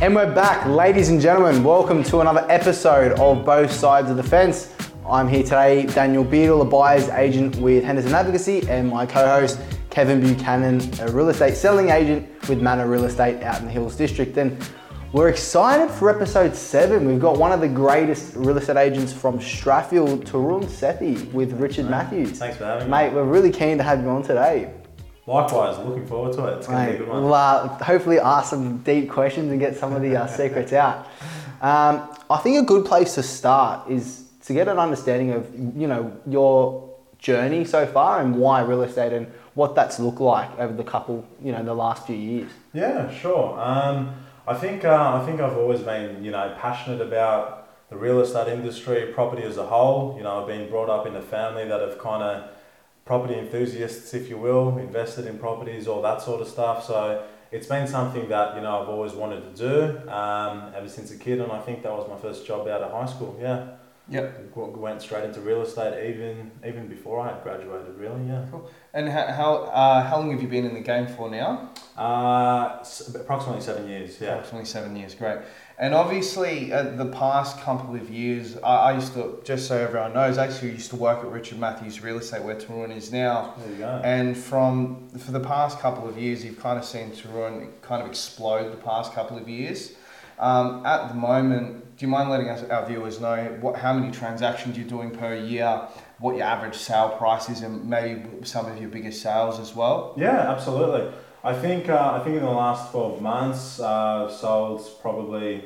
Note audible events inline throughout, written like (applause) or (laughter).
And we're back, ladies and gentlemen. Welcome to another episode of Both Sides of the Fence. I'm here today, Daniel Beadle, a buyer's agent with Henderson Advocacy, and my co host, Kevin Buchanan, a real estate selling agent with Manor Real Estate out in the Hills District. And we're excited for episode seven. We've got one of the greatest real estate agents from Strathfield, Tarun Sethi, with Richard Matthews. Thanks for having me. Mate, we're really keen to have you on today. Likewise, looking forward to it. It's going to be a good one. we'll uh, hopefully ask some deep questions and get some of the uh, secrets out. Um, I think a good place to start is to get an understanding of you know your journey so far and why real estate and what that's looked like over the couple you know the last few years. Yeah, sure. Um, I think uh, I think I've always been you know passionate about the real estate industry, property as a whole. You know, I've been brought up in a family that have kind of property enthusiasts, if you will, invested in properties, all that sort of stuff. So it's been something that you know I've always wanted to do um, ever since a kid, and I think that was my first job out of high school. Yeah. Yep. Went straight into real estate even even before I had graduated. Really, yeah. Cool. And how how, uh, how long have you been in the game for now? Uh, approximately seven years. Yeah. Approximately seven years. Great. And obviously, uh, the past couple of years, I, I used to just so everyone knows, actually used to work at Richard Matthews Real Estate, where Tarun is now. There you go. And from for the past couple of years, you've kind of seen Tarun kind of explode the past couple of years. Um, at the moment, do you mind letting us, our viewers know what how many transactions you're doing per year, what your average sale price is, and maybe some of your biggest sales as well? Yeah, absolutely. I think uh, I think in the last twelve months, uh, sold probably.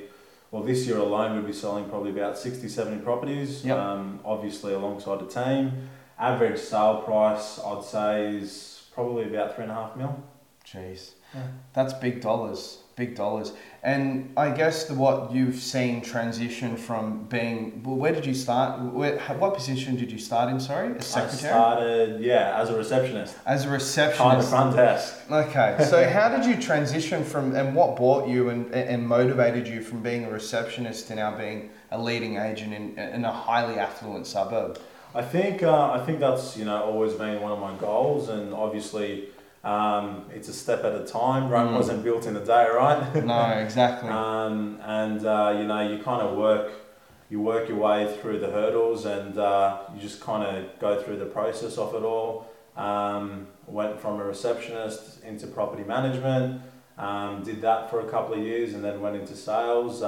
Well, this year alone, we'd be selling probably about 60, 70 properties. Yep. Um, obviously, alongside the team. Average sale price, I'd say, is probably about three and a half mil. Jeez, Yeah. that's big dollars, big dollars. And I guess the, what you've seen transition from being, well, where did you start? Where, what position did you start in? Sorry, as I started, yeah, as a receptionist, as a kind of receptionist. front desk. Okay, so (laughs) how did you transition from, and what brought you and, and motivated you from being a receptionist to now being a leading agent in, in a highly affluent suburb? I think uh, I think that's you know always been one of my goals, and obviously um, it's a step at a time. Rome Mm. wasn't built in a day, right? (laughs) No, exactly. um, and uh, you know you kind of work you work your way through the hurdles, and uh, you just kind of go through the process of it all. Um, went from a receptionist into property management. Um, did that for a couple of years, and then went into sales.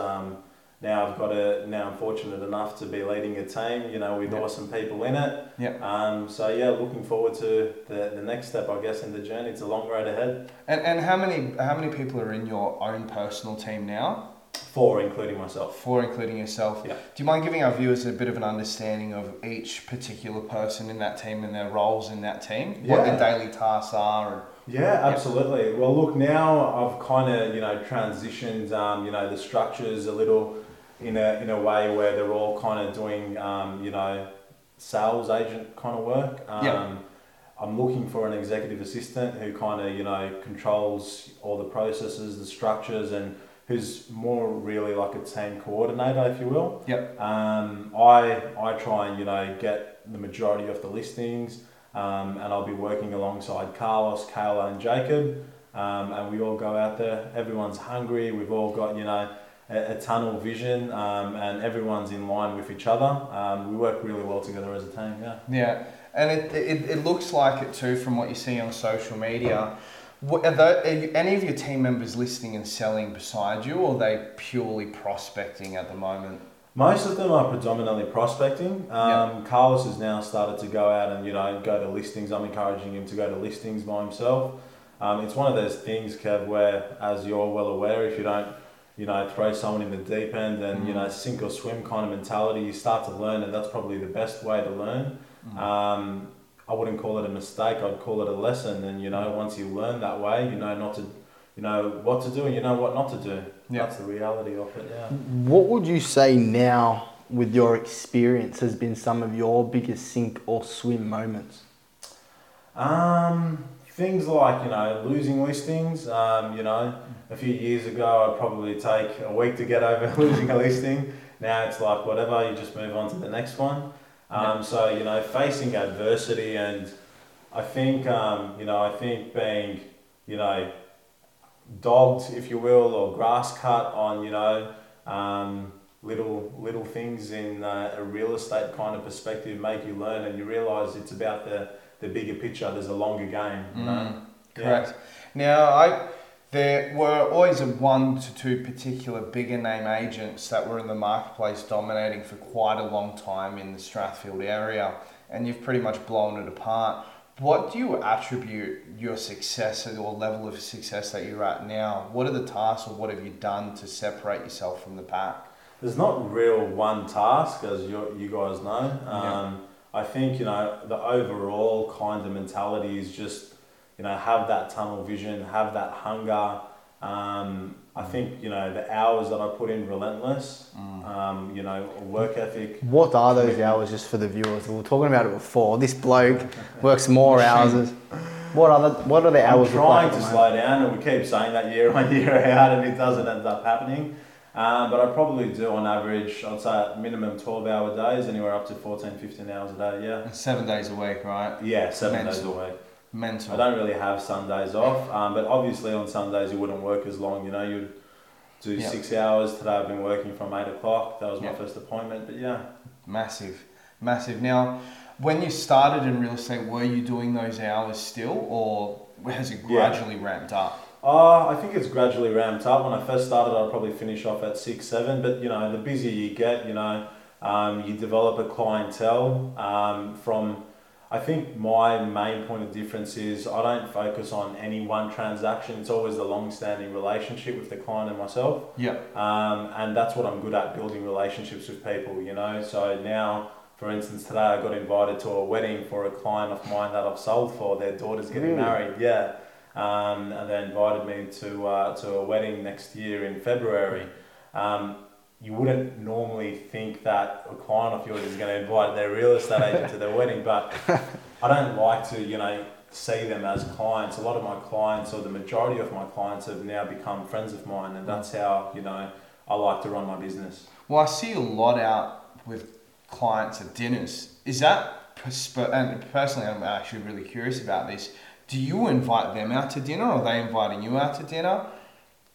Now I've got a now I'm fortunate enough to be leading a team, you know, with Yep. awesome people in it. Yep. Um, so yeah, looking forward to the, the next step, I guess, in the journey. It's a long road ahead. And, and how many how many people are in your own personal team now? Four, including myself. Four, including yourself. Yeah. Do you mind giving our viewers a bit of an understanding of each particular person in that team and their roles in that team? What their daily tasks are? And, Yeah, absolutely. Well, look, now I've kind of you know transitioned, um, you know, the structures a little in a in a way where they're all kind of doing, um, you know, sales agent kind of work. Um, Yeah. I'm looking for an executive assistant who kind of you know controls all the processes, the structures, and who's more really like a team coordinator, if you will. Yep. Um, I I try and you know get the majority of the listings, um, and I'll be working alongside Carlos, Kayla, and Jacob, um, and we all go out there. Everyone's hungry. We've all got you know a, a tunnel vision, um, and everyone's in line with each other. Um, we work really well together as a team. Yeah. yeah. And it, it, it looks like it too from what you see on social media. What, are, are you- any of your team members listing and selling beside you, or are they purely prospecting at the moment? Most of them are predominantly prospecting. Um, Yeah. Carlos has now started to go out and you know go to listings. I'm encouraging him to go to listings by himself. Um, it's one of those things, Kev, where as you're well aware, if you don't you know throw someone in the deep end and you Mm. know sink or swim kind of mentality, you start to learn, and that's probably the best way to learn. Um, I wouldn't call it a mistake. I'd call it a lesson. And you know, once you learn that way, you know not to, you know what to do, and you know what not to do. Yeah. That's the reality of it. Yeah. What would you say now, with your experience, has been some of your biggest sink or swim moments? Um, things like you know losing listings. Um, you know, a few years ago, I'd probably take a week to get over (laughs) losing a listing. Now it's like whatever, you just move on to the next one. Um, So you know, facing adversity, and I think um, you know, I think being you know dogged, if you will, or grass cut on, you know, um, little little things in uh, a real estate kind of perspective make you learn, and you realise it's about the the bigger picture. There's a longer game. Mm, correct. Now, I there were always a one to two particular bigger name agents that were in the marketplace dominating for quite a long time in the Strathfield area, and you've pretty much blown it apart. What do you attribute your success or level of success that you're at now? What are the tasks or what have you done to separate yourself from the pack? There's not real one task, as you, you guys know. Um, I think you know the overall kind of mentality is just you know have that tunnel vision, have that hunger. Um, I think you know the hours that I put in relentless. Um, you know work ethic. What are those hours just for the viewers? We were talking about it before. This bloke (laughs) works more hours. What are the, what are the hours? I'm trying like to slow down, and we keep saying that year on year out, and it doesn't end up happening. Um, but I probably do on average, I'd say at minimum 12 hour days, anywhere up to 14, 15 hours a day, yeah. Seven days a week, right? Yeah, seven days a week. Mental. I don't really have Sundays off, um, but obviously on Sundays you wouldn't work as long, you know, you'd do Yeah. six hours. Today I've been working from 8 o'clock, that was my first appointment, but yeah. Massive, massive. Now, when you started in real estate, were you doing those hours still, or has it Yeah. gradually ramped up? Uh, I think it's gradually ramped up. When I first started, I'd probably finish off at six, seven. But you know, the busier you get, you know, um, you develop a clientele. Um, from, I think my main point of difference is I don't focus on any one transaction. It's always the long-standing relationship with the client and myself. Yeah. Um, and that's what I'm good at building relationships with people. You know, so now. For instance, today I got invited to a wedding for a client of mine that I've sold for. Their daughter's getting Really? married. Yeah um, and they invited me to uh, to a wedding next year in February. Um, you wouldn't normally think that a client of yours is going to invite their real estate agent to their wedding, but (laughs) I don't like to, you know, see them as clients. A lot of my clients, or the majority of my clients, have now become friends of mine, and that's how you know I like to run my business. Well, I see a lot out with clients at dinners. Is that and personally, I'm actually really curious about this. Do you invite them out to dinner, or are they inviting you out to dinner?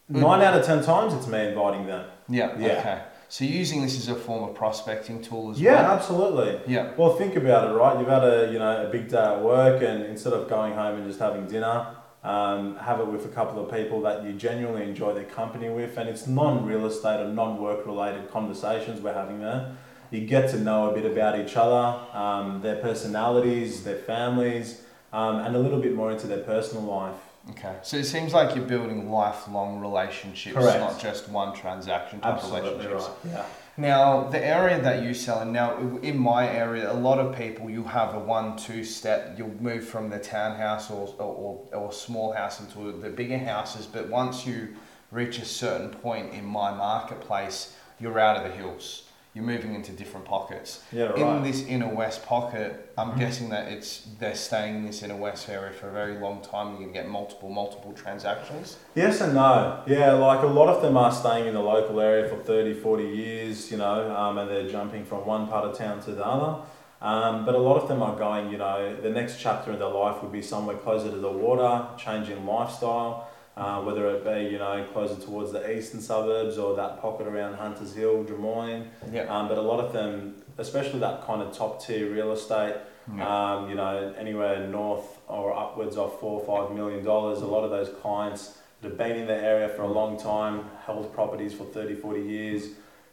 Nine out of ten times, it's me inviting them. Yeah. Yeah. Okay. So using this as a form of prospecting tool as Yeah, well. absolutely. Yeah. Well, think about it, right? You've had a you know a big day at work, and instead of going home and just having dinner, um, have it with a couple of people that you genuinely enjoy their company with, and it's non-real estate or non-work related conversations we're having there. You get to know a bit about each other, um, their personalities, their families, um, and a little bit more into their personal life. Okay. So it seems like you're building lifelong relationships, Correct. not just one transaction type Absolutely relationships. right. Yeah. Now, the area that you sell in now, in my area, a lot of people, you have a one, two step, you'll move from the townhouse or, or, or small house into the bigger houses, but once you reach a certain point in my marketplace, you're out of the hills. You're moving into different pockets. Yeah, right. In this inner west pocket, I'm Mhm. guessing that it's they're staying in this inner west area for a very long time. You're gonna get multiple, multiple transactions. Yes and no. Yeah, like a lot of them are staying in the local area for 30, 40 years, you know, um, and they're jumping from one part of town to the other. Um, but a lot of them are going, you know, the next chapter in their life would be somewhere closer to the water, changing lifestyle, uh, whether it be, you know, closer towards the eastern suburbs or that pocket around Hunters Hill, Drummoyne. Yeah. Um, but a lot of them, especially that kind of top tier real estate, um, you know, anywhere north or upwards of four or five million dollars. A lot of those clients that have been in the area for a long time, held properties for 30, 40 years.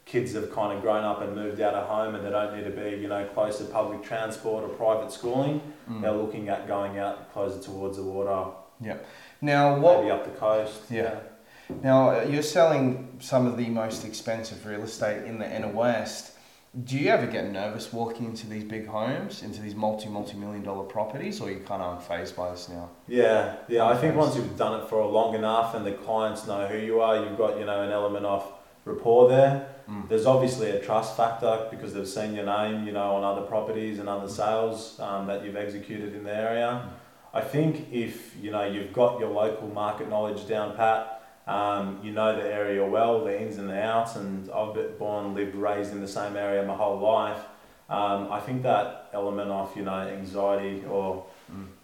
Kids have kind of grown up and moved out of home and they don't need to be, you know, close to public transport or private schooling. Mm. They're looking at going out closer towards the water, Now, what maybe up the coast. Yeah. Now, uh, you're selling some of the most expensive real estate in the inner west. Do you ever get nervous walking into these big homes, into these multi, multi million dollar properties, or are you kind of unfazed by this now? Yeah, yeah. I think once you've done it for long enough and the clients know who you are, you've got you know an element of rapport there. Mm. There's obviously a trust factor because they've seen your name, you know, on other properties and other sales um, that you've executed in the area. I think if you know you've got your local market knowledge down pat, um, you know the area well, the ins and the outs, and I've been born, lived, raised in the same area my whole life. Um, I think that element of you know anxiety or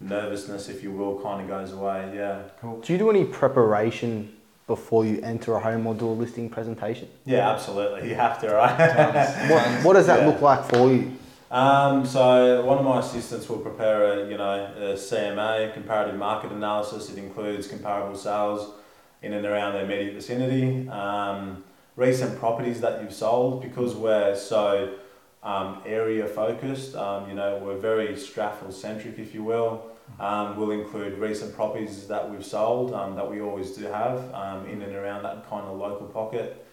nervousness, if you will, kind of goes away. Yeah. Cool. Do you do any preparation before you enter a home or do a listing presentation? Yeah, absolutely. You have to, right? What, what does that (laughs) Yeah. look like for you? Um, so one of my assistants will prepare a you know a CMA comparative market analysis. It includes comparable sales in and around the immediate vicinity, um, recent properties that you've sold because we're so um, area focused. Um, you know we're very Strathfield centric, if you will. Um, we'll include recent properties that we've sold um, that we always do have in and around that kind of local pocket.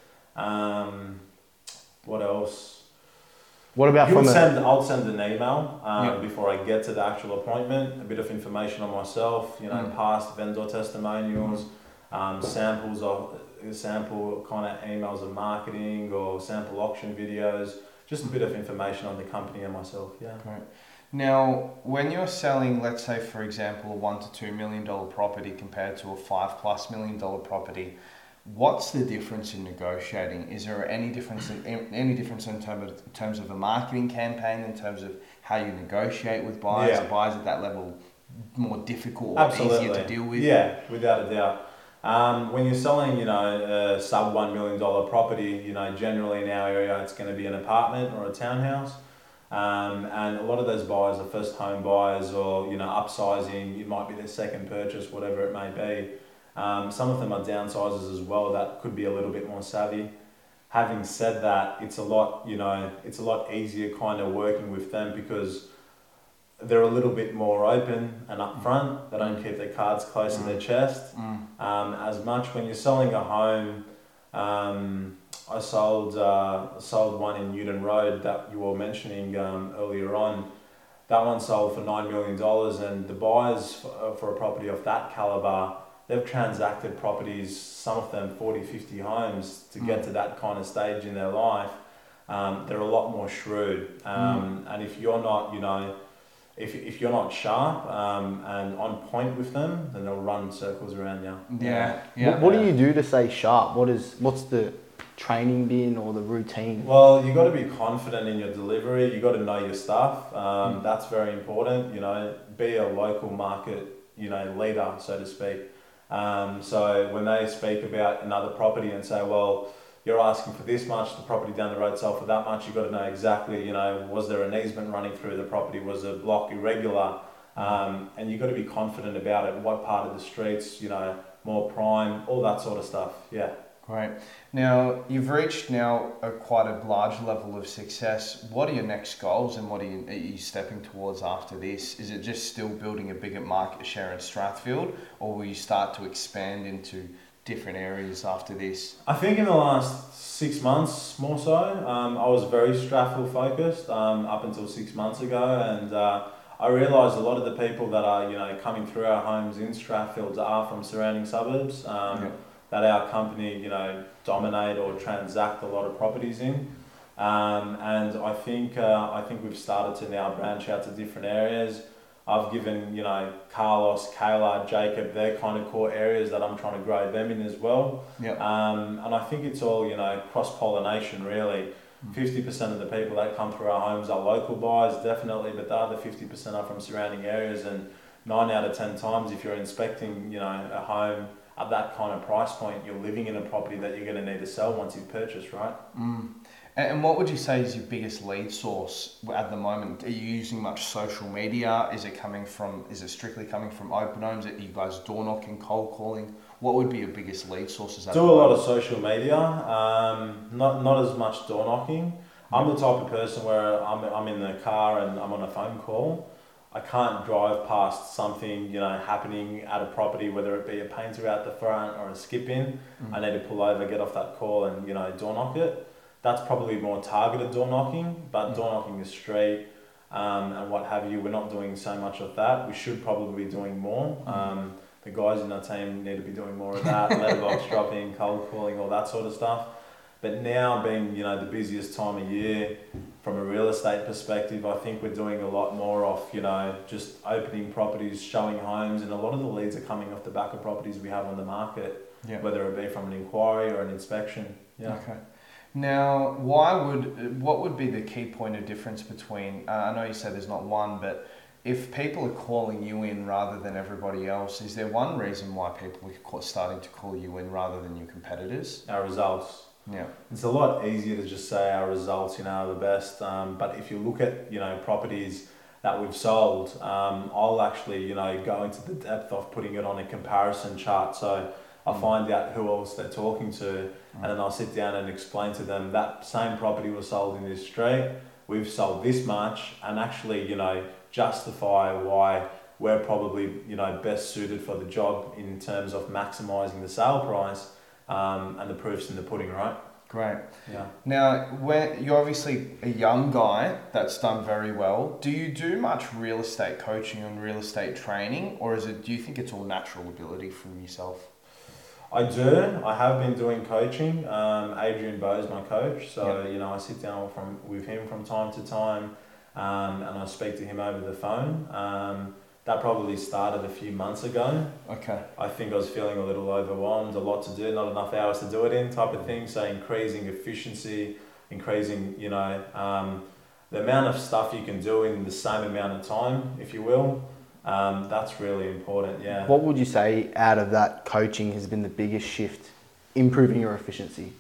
What else? What about You from send, I'll send an email um, Yeah. before I get to the actual appointment, a bit of information on myself, you know, Mm. past vendor testimonials, um, samples of sample kind of emails of marketing or sample auction videos, just a bit of information on the company and myself. Yeah. Great. Now, when you're selling, let's say, for example, a one to two million dollar property compared to a five plus million dollar property, what's the difference in negotiating? Is there any difference in any difference in terms of, in terms of a marketing campaign, in terms of how you negotiate with buyers? Yeah. Are buyers at that level more difficult or Absolutely. easier to deal with? Yeah, without a doubt. Um, when you're selling, you know, a sub one million dollar property, you know, generally in our area, it's going to be an apartment or a townhouse. Um, and a lot of those buyers are first home buyers or, you know, upsizing. It might be their second purchase, whatever it may be. Um, some of them are downsizers as well that could be a little bit more savvy. Having said that, it's a lot, you know, it's a lot easier kind of working with them because they're a little bit more open and upfront. They don't keep their cards close to their chest Mm. um, as much. When you're selling a home, um, I sold uh, sold one in Newton Road that you were mentioning um, earlier on. That one sold for nine million dollars, and the buyers for, for a property of that caliber, they've transacted properties, some of them 40, 50 homes to get Mm. to that kind of stage in their life. Um, they're a lot more shrewd, um, and if you're not, you know, if, if you're not sharp um, and on point with them, then they'll run circles around you. Yeah. Yeah. what, what do you do to stay sharp? What is what's the training been or the routine? Well, you got to be confident in your delivery. You got to know your stuff. Um, Mm. That's very important. You know, be a local market, you know, leader, so to speak. Um, so when they speak about another property and say, well, you're asking for this much, the property down the road sold for that much, you've got to know exactly, you know, was there an easement running through the property? Was the block irregular? Um, and you've got to be confident about it. What part of the streets, you know, more prime, all that sort of stuff. Yeah. Great. Now you've reached now a quite a large level of success. What are your next goals, and what are you, are you stepping towards after this? Is it just still building a bigger market share in Strathfield, or will you start to expand into different areas after this? I think in the last six months, more so, um, I was very Strathfield focused um, up until six months ago, and uh, I realised a lot of the people that are you know coming through our homes in Strathfield are from surrounding suburbs. Um. That our company you know dominate or transact a lot of properties in, um, and I think uh, I think we've started to now branch out to different areas. I've given you know Carlos, Kayla, Jacob, their kind of core areas that I'm trying to grow them in as well. Yeah. Um, and I think it's all, you know, cross pollination really. Mm. 50% of the people that come through our homes are local buyers, definitely, but the other 50% are from surrounding areas. And nine out of 10 times, if you're inspecting, you know, a home at that kind of price point, you're living in a property that you're going to need to sell once you've purchased, right? Mm. And, what would you say is your biggest lead source at the moment? Are you using much social media? Is it coming from? Is it strictly coming from open homes? Are you guys door knocking, cold calling? What would be your biggest lead sources? At Do a lot of social media, um, not, not as much door knocking. I'm the type of person where I'm, I'm in the car and I'm on a phone call. I can't drive past something, you know, happening at a property, whether it be a painter out the front or a skip in. Mm. I need to pull over, get off that call, and you know, door knock it. That's probably more targeted door knocking, but Mm. door knocking the street um, and what have you, we're not doing so much of that. We should probably be doing more. Mm. Um, the guys in our team need to be doing more of that, letterbox (laughs) dropping, cold calling, all that sort of stuff. But now being, you know, the busiest time of year, from a real estate perspective, I think we're doing a lot more of, you know, just opening properties, showing homes, and a lot of the leads are coming off the back of properties we have on the market, Yeah. whether it be from an inquiry or an inspection. Yeah. Okay. Now, why would what would be the key point of difference between? Uh, I know you said there's not one, but if people are calling you in rather than everybody else, is there one reason why people are starting to call you in rather than your competitors? Our results. Yeah. It's a lot easier to just say our results, you know, are the best. Um, but if you look at, you know, properties that we've sold, um, I'll actually, you know, go into the depth of putting it on a comparison chart. So I Mm. find out who else they're talking to, and then I'll sit down and explain to them that same property was sold in this street. We've sold this much, and actually, you know, justify why we're probably, you know, best suited for the job in terms of maximising the sale price. Um, and the proof's in the pudding, right? Great. Yeah. Now, when you're obviously a young guy that's done very well, do you do much real estate coaching and real estate training, or is it? Do you think it's all natural ability from yourself? I do. I have been doing coaching. Um, Adrian Bo is my coach, so you know I sit down from with him from time to time, um, and I speak to him over the phone. Um, that probably started a few months ago. Okay. I think I was feeling a little overwhelmed, a lot to do, not enough hours to do it in, type of thing. So increasing efficiency, increasing you know um, the amount of stuff you can do in the same amount of time, if you will. Um, that's really important. Yeah. What would you say out of that coaching has been the biggest shift, improving your efficiency?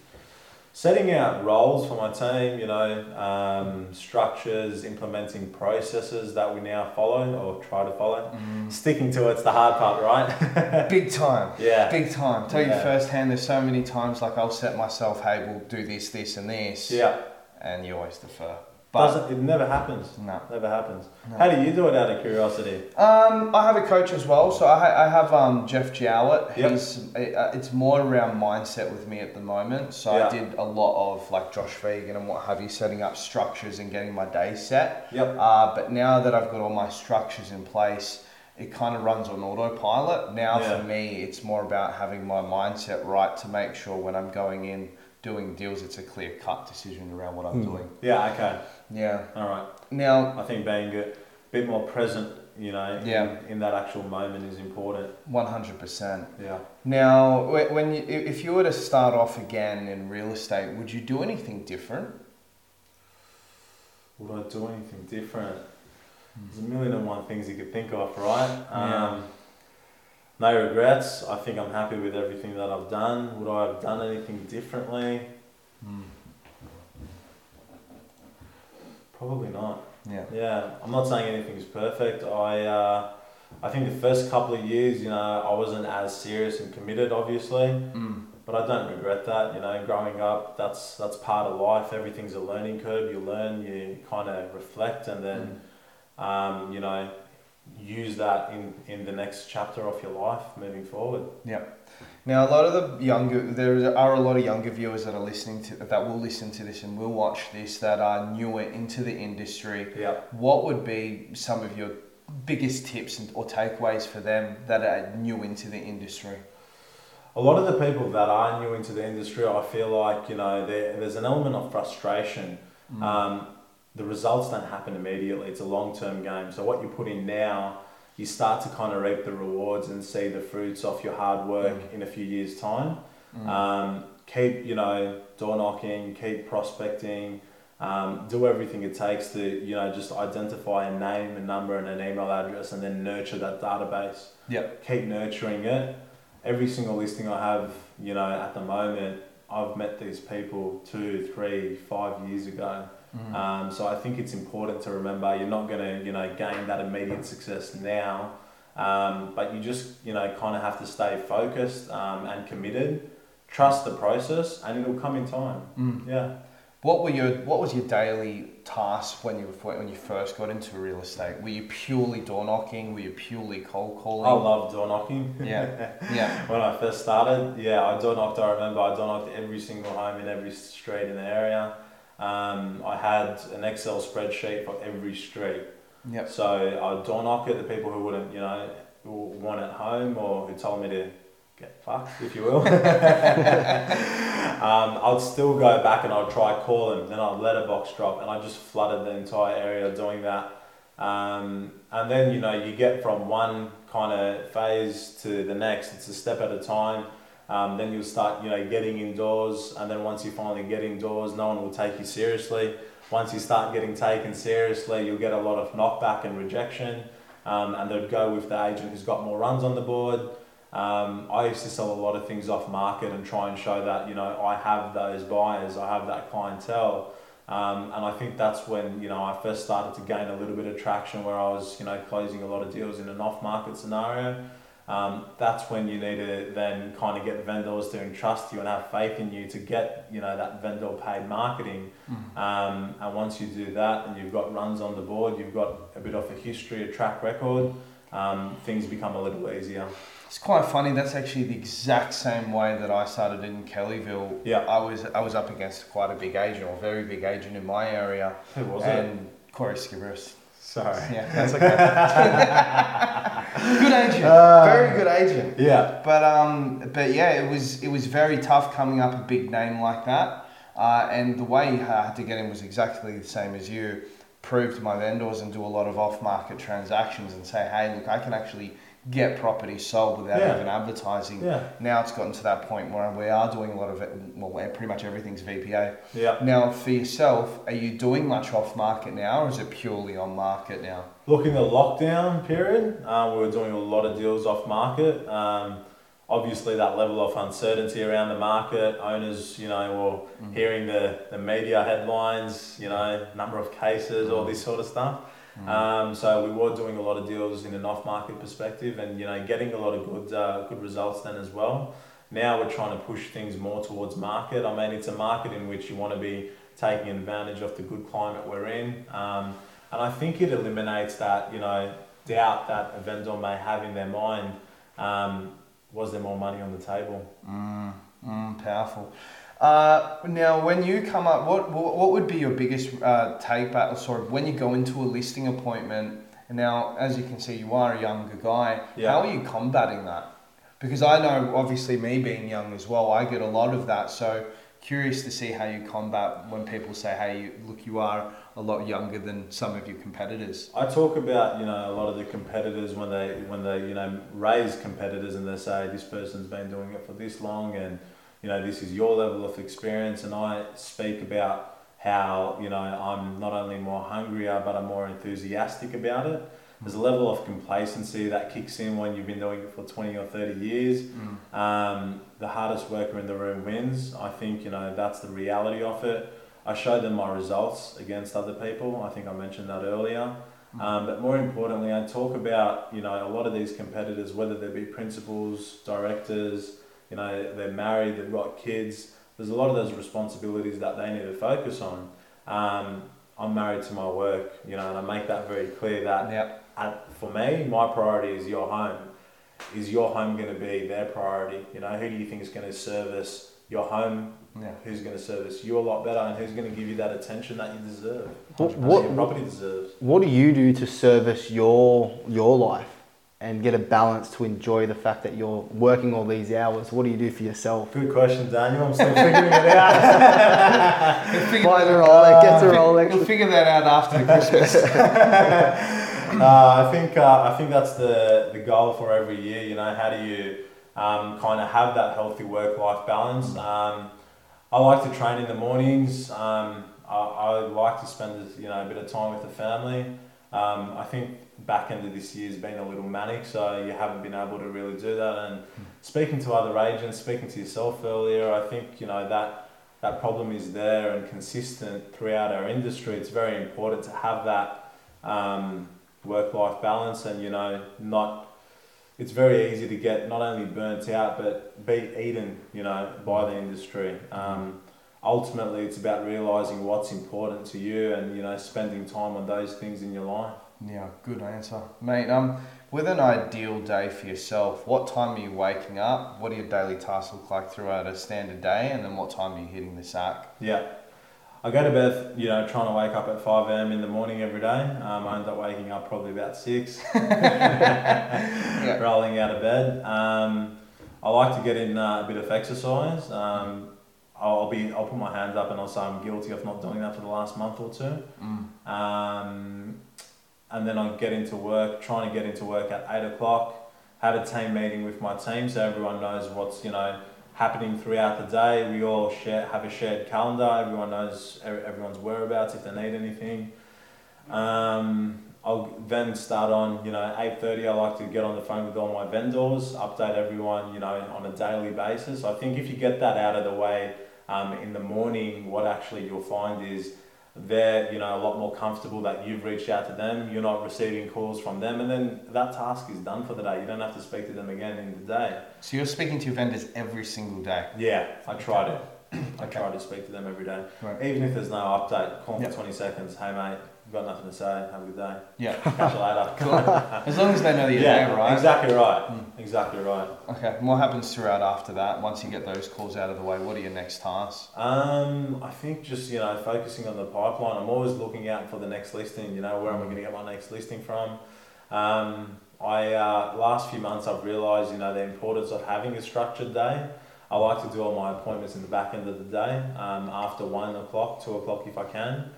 Setting out roles for my team, you know, um, structures, implementing processes that we now follow or try to follow. Sticking to it's the hard part, right? (laughs) Big time. yeah. Big time. Tell you Yeah. firsthand, there's so many times like I'll set myself, hey, we'll do this, this, and this, Yeah. and you always defer. But Doesn't, it never happens. no. Never happens. No. How do you do it out of curiosity? Um, I have a coach as well, so I, ha- I have um, Jeff Jowett. Yep. He's uh, it's more around mindset with me at the moment. So Yeah. I did a lot of like Josh Phegan and what have you, setting up structures and getting my day set. Yep. Uh, but now that I've got all my structures in place, it kind of runs on autopilot. Now Yeah. for me, it's more about having my mindset right to make sure when I'm going in doing deals, it's a clear cut decision around what I'm Hmm. doing. Yeah, okay. Yeah. All right. Now, I think being a bit more present, you know, Yeah. in, in that actual moment is important. 100%. Yeah. Now, when you, if you were to start off again in real estate, would you do anything different? Would I do anything different? There's a million and one things you could think of, right? Yeah. No regrets. I think I'm happy with everything that I've done. Would I have done anything differently? Probably not. Yeah. Yeah, I'm not saying anything's perfect. I, uh, I think the first couple of years, you know, I wasn't as serious and committed, obviously, Mm. but I don't regret that. You know, growing up, that's that's part of life. Everything's a learning curve. You learn, you kind of reflect, and then, um, you know, use that in in the next chapter of your life moving forward. Yeah. Now, a lot of the younger, there are a lot of younger viewers that are listening to, that will listen to this and will watch this that are newer into the industry. Yeah. What would be some of your biggest tips and, or takeaways for them that are new into the industry? A lot of the people that are new into the industry, I feel like you know there, there's an element of frustration. Um, the results don't happen immediately. It's a long term game. So what you put in now, you start to kind of reap the rewards and see the fruits of your hard work in a few years' time. Mm. Um, keep you know door knocking, keep prospecting. Um, do everything it takes to you know just identify a name, a number, and an email address, and then nurture that database. Yep. Keep nurturing it. Every single listing I have, you know, at the moment, I've met these people two, three, five years ago. Mm. Um, so I think it's important to remember you're not going to, you know, gain that immediate success now, um, but you just, you know, kind of have to stay focused um, and committed. Trust the process, and it'll come in time. Mm. Yeah. What were your What was your daily task when you when you first got into real estate? Were you purely door knocking? Were you purely cold calling? I love door knocking. Yeah. (laughs) Yeah. when I first started, yeah, I door knocked. I remember I door knocked every single home in every street in the area. Um, I had an Excel spreadsheet for every street. Yep. So I'd door knock at the people who wouldn't, you know, want at home or who told me to get fucked, if you will. (laughs) um, I'd still go back and I'd try call them. Then I'd letterbox drop and I just flooded the entire area doing that. Um, and then, you know, you get from one kind of phase to the next. It's a step at a time. Um, then you'll start, you know, getting indoors. And then once you finally get indoors, no one will take you seriously. once you start getting taken seriously, you'll get a lot of knockback and rejection, um, and they'd go with the agent who's got more runs on the board. Um, I used to sell a lot of things off market and try and show that you know I have those buyers, I have that clientele, um, and I think that's when you know I first started to gain a little bit of traction where I was you know closing a lot of deals in an off-market scenario. Um, that's when you need to then kind of get vendors to entrust you and have faith in you to get you know that vendor paid marketing. Mm. Um, and once you do that and you've got runs on the board, you've got a bit of a history, a track record. Um, things become a little easier. It's quite funny. That's actually the exact same way that I started in Kellyville. Yeah. I was I was up against quite a big agent, or very big agent in my area, Who was and Corey Skibberus. Sorry. (laughs) Yeah, that's okay. good agent, Uh, very good agent. Yeah. But um, but yeah, it was it was very tough coming up a big name like that. Uh, and the way I had to get in was exactly the same as you. Prove to my vendors and do a lot of off-market transactions and say, hey, look, I can actually get property sold without Yeah. even advertising. Yeah. Now it's gotten to that point where we are doing a lot of it. Well, where pretty much everything's VPA. Yeah. Now, for yourself, are you doing much off-market now, or is it purely on market now? Look, in the lockdown period, uh, we were doing a lot of deals off market. Um, obviously, that level of uncertainty around the market, owners, you know, were hearing the, the media headlines, you know, number of cases, all this sort of stuff. Um, so we were doing a lot of deals in an off-market perspective, and you know, getting a lot of good uh, good results then as well. Now we're trying to push things more towards market. I mean, it's a market in which you want to be taking advantage of the good climate we're in, um, and I think it eliminates that you know doubt that a vendor may have in their mind. Um, was there more money on the table? Mm, mm, powerful. Uh, now, when you come up, what what would be your biggest uh, take back, sort of when you go into a listing appointment? And now, as you can see, you are a younger guy. Yeah. How are you combating that? Because I know, obviously, me being young as well, I get a lot of that. So curious to see how you combat when people say, "Hey, you, look, you are a lot younger than some of your competitors." I talk about you know a lot of the competitors when they when they you know raise competitors and they say this person's been doing it for this long and you know this is your level of experience and I speak about how you know I'm not only more hungrier but I'm more enthusiastic about it. There's a level of complacency that kicks in when you've been doing it for 20 or 30 years. Um, the hardest worker in the room wins. I think you know that's the reality of it. I showed them my results against other people. I think I mentioned that earlier. Um, but more importantly, I talk about you know a lot of these competitors, whether they be principals, directors, you know they're married, they've got kids. There's a lot of those responsibilities that they need to focus on. Um, I'm married to my work, you know, and I make that very clear that Yeah. at, for me, my priority is your home. Is your home going to be their priority? You know, who do you think is going to service your home? Yeah. Who's going to service you a lot better, and who's going to give you that attention that you deserve? What- what- your property deserves. What do you do to service your your life and get a balance to enjoy the fact that you're working all these hours? What do you do for yourself? Good question, Daniel. I'm still figuring it out. (laughs) Buys a Rolex, gets a You'll Rolex. figure that out after Christmas. (laughs) uh, I think uh, I think that's the the goal for every year. You know, how do you um, kind of have that healthy work life balance? Um, I like to train in the mornings. Um, I, I like to spend you know a bit of time with the family. Um, I think back end of this year's been a little manic, so you haven't been able to really do that. And speaking to other agents, speaking to yourself earlier, I think you know that that problem is there and consistent throughout our industry. It's very important to have that um, work-life balance, and you know, not. It's very easy to get not only burnt out but be eaten, you know, by the industry. Um, ultimately, it's about realizing what's important to you, and you know, spending time on those things in your life. Yeah, good answer, mate. Um, with an ideal day for yourself, what time are you waking up? What do your daily tasks look like throughout a standard day, and then what time are you hitting the sack? Yeah. I go to bed, you know, trying to wake up at 5 a.m. in the morning every day. Um, I end up waking up probably about 6, (laughs) (laughs) Yeah. rolling out of bed. Um, I like to get in uh, a bit of exercise. Um, I'll be, I'll put my hands up and I'll say I'm guilty of not doing that for the last month or two. Mm. Um, and then I get into work, trying to get into work at 8 o'clock, have a team meeting with my team so everyone knows what's, you know, happening throughout the day. We all share, have a shared calendar. Everyone knows everyone's whereabouts if they need anything. Um, I'll then start on, you know, 8.30 I like to get on the phone with all my vendors, update everyone, you know, on a daily basis. I think if you get that out of the way um, in the morning, what actually you'll find is they're, you know, a lot more comfortable that you've reached out to them, you're not receiving calls from them, and then that task is done for the day. You don't have to speak to them again in the day. So you're speaking to your vendors every single day. Yeah, I try to. I Okay. try to speak to them every day. Right. Even if there's no update, call Yep. for 20 seconds. Hey mate, I've got nothing to say. Have a good day. Yeah. Catch you later. (laughs) Cool. As long as they know that you're yeah, there, right? exactly right. Mm. Exactly right. Okay. And what happens throughout after that? Once you get those calls out of the way, what are your next tasks? Um, I think just you know focusing on the pipeline. I'm always looking out for the next listing. You know where am I going to get my next listing from? Um, I uh, last few months I've realised you know the importance of having a structured day. I like to do all my appointments in the back end of the day um, after one o'clock, two o'clock if I can.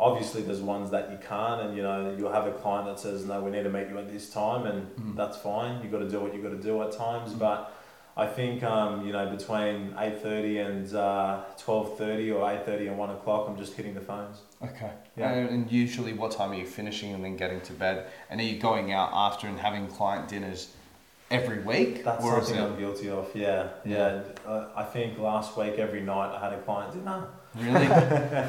Obviously, there's ones that you can't, and you know you'll have a client that says no, we need to meet you at this time, and Mm. that's fine. you've got to do what you've got to do at times, but I think um, you know between eight thirty and uh, twelve thirty or eight thirty and one o'clock, I'm just hitting the phones. Okay. Yeah. And, and usually, what time are you finishing and then getting to bed? And are you going out after and having client dinners every week? That's something I'm guilty of. Yeah, yeah. Uh, I think last week every night I had a client dinner. Really,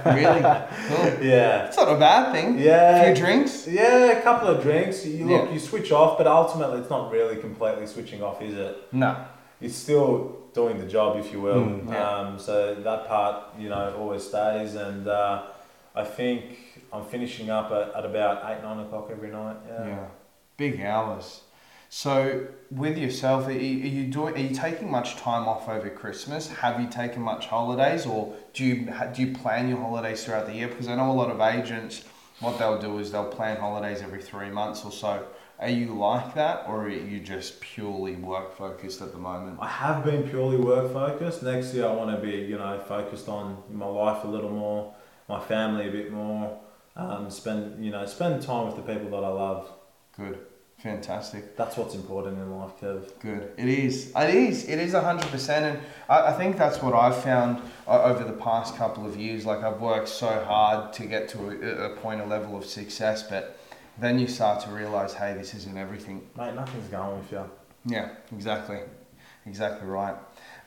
really (laughs) cool? Yeah, It's not a bad thing. A yeah. few drinks. Yeah, a couple of drinks. You look, Yeah. you switch off, but ultimately it's not really completely switching off, is it? No. It's still doing the job, if you will. Mm. Yeah. Um, so that part, you know, always stays, and uh, I think I'm finishing up at, at about eight, nine o'clock every night. Yeah. Yeah. Big hours. So with yourself, are you, are you doing? Are you taking much time off over Christmas? Have you taken much holidays, or do you do you plan your holidays throughout the year? Because I know a lot of agents, what they'll do is they'll plan holidays every three months or so. Are you like that, or are you just purely work focused at the moment? I have been purely work focused. Next year, I want to be, you know, focused on my life a little more, my family a bit more, um, spend, you know, spend time with the people that I love. Good, fantastic. That's what's important in life, Kev. Good. It is. It is. It is hundred percent, and I, I think that's what I've found over the past couple of years. Like I've worked so hard to get to a, a point, a level of success, but then you start to realize, hey, this isn't everything. Mate, nothing's going with you. Yeah, exactly, exactly right.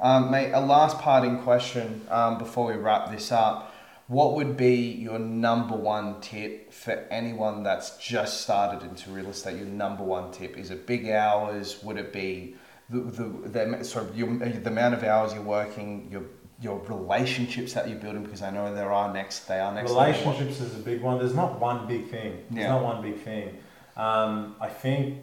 Um, mate, a last parting question um, before we wrap this up. What would be your number one tip for anyone that's just started into real estate? Your number one tip is it big hours? Would it be the the, the sort of your, the amount of hours you're working? Your your relationships that you're building because I know there are next they are next level. Relationships is a big one. There's not one big thing. There's Yeah. not one big thing. Um, I think,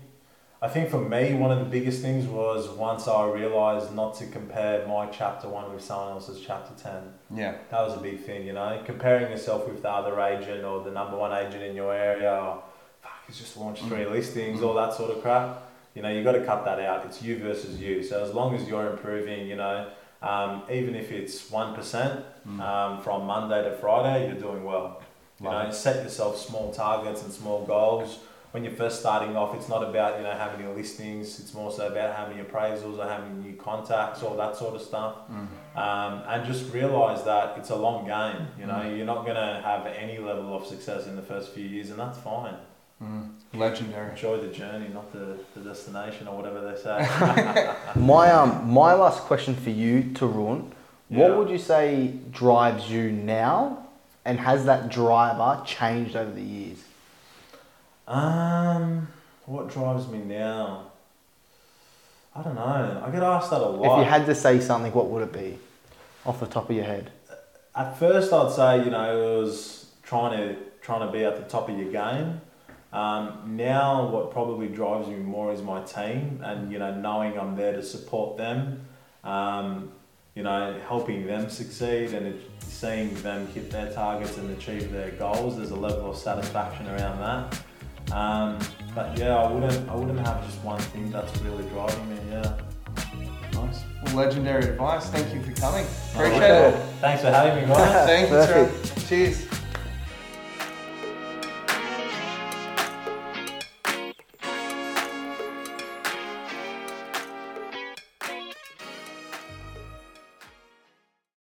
I think for me, one of the biggest things was once I realised not to compare my chapter one with someone else's chapter ten. Yeah, That was a big thing, you know, comparing yourself with the other agent or the number one agent in your area. Or, Fuck, he's just launched three listings, all that sort of crap. You know, you got to cut that out. It's you versus you. So as long as you're improving, you know, um, even if it's one percent um, from Monday to Friday, you're doing well. You Love know, set yourself small targets and small goals. When you're first starting off, it's not about you know how many listings. It's more so about how many appraisals or how many new contacts, all that sort of stuff. Um, and just realize that it's a long game. You know, you're not gonna have any level of success in the first few years, and that's fine. mm. legendary. Enjoy the journey, not the, the destination or whatever they say. (laughs) (laughs) My um my last question for you, Tarun, what Yeah. would you say drives you now, and has that driver changed over the years? Um, what drives me now? I don't know. I get asked that a lot. If you had to say something, what would it be, off the top of your head? At first, I'd say you know it was trying to trying to be at the top of your game. Um, now, what probably drives me more is my team, and you know knowing I'm there to support them. Um, you know, helping them succeed and seeing them hit their targets and achieve their goals. There's a level of satisfaction around that. Um, but yeah, I wouldn't I wouldn't have just one thing that's really driving me. Yeah. Nice. Well, legendary advice. Thank you for coming. No Appreciate worries. it. Thanks for having me, guys. Thank you. Cheers.